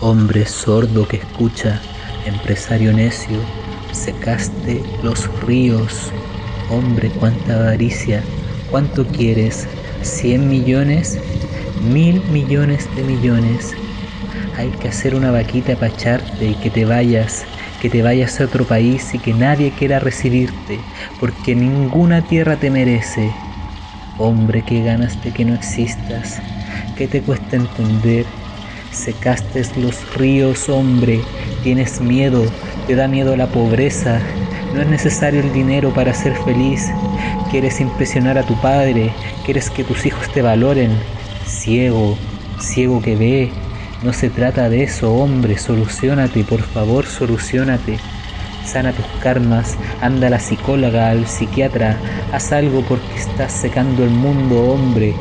Hombre sordo que escucha, empresario necio, secaste los ríos. Hombre, cuánta avaricia, cuánto quieres, cien millones, mil millones de millones. Hay que hacer una vaquita para echarte y que te vayas, que te vayas a otro país y que nadie quiera recibirte, porque ninguna tierra te merece. Hombre, que ganas de que no existas, ¿qué te cuesta entender? Secaste los ríos, hombre, tienes miedo, te da miedo la pobreza, no es necesario el dinero para ser feliz, quieres impresionar a tu padre, quieres que tus hijos te valoren, ciego, ciego que ve, no se trata de eso, hombre, solucionate, por favor, solucionate. Sana tus karmas, anda a la psicóloga, al psiquiatra, haz algo porque estás secando el mundo, hombre.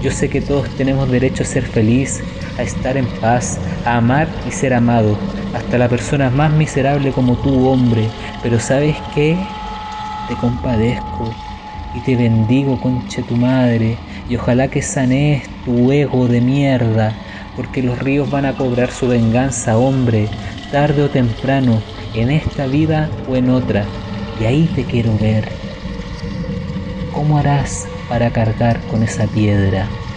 Yo sé que todos tenemos derecho a ser feliz, a estar en paz, a amar y ser amado, hasta la persona más miserable como tú, hombre. Pero ¿sabes qué? Te compadezco y te bendigo, conche tu madre, y ojalá que sanees tu ego de mierda, porque los ríos van a cobrar su venganza, hombre, tarde o temprano, en esta vida o en otra, y ahí te quiero ver. ¿Cómo harás para cargar con esa piedra?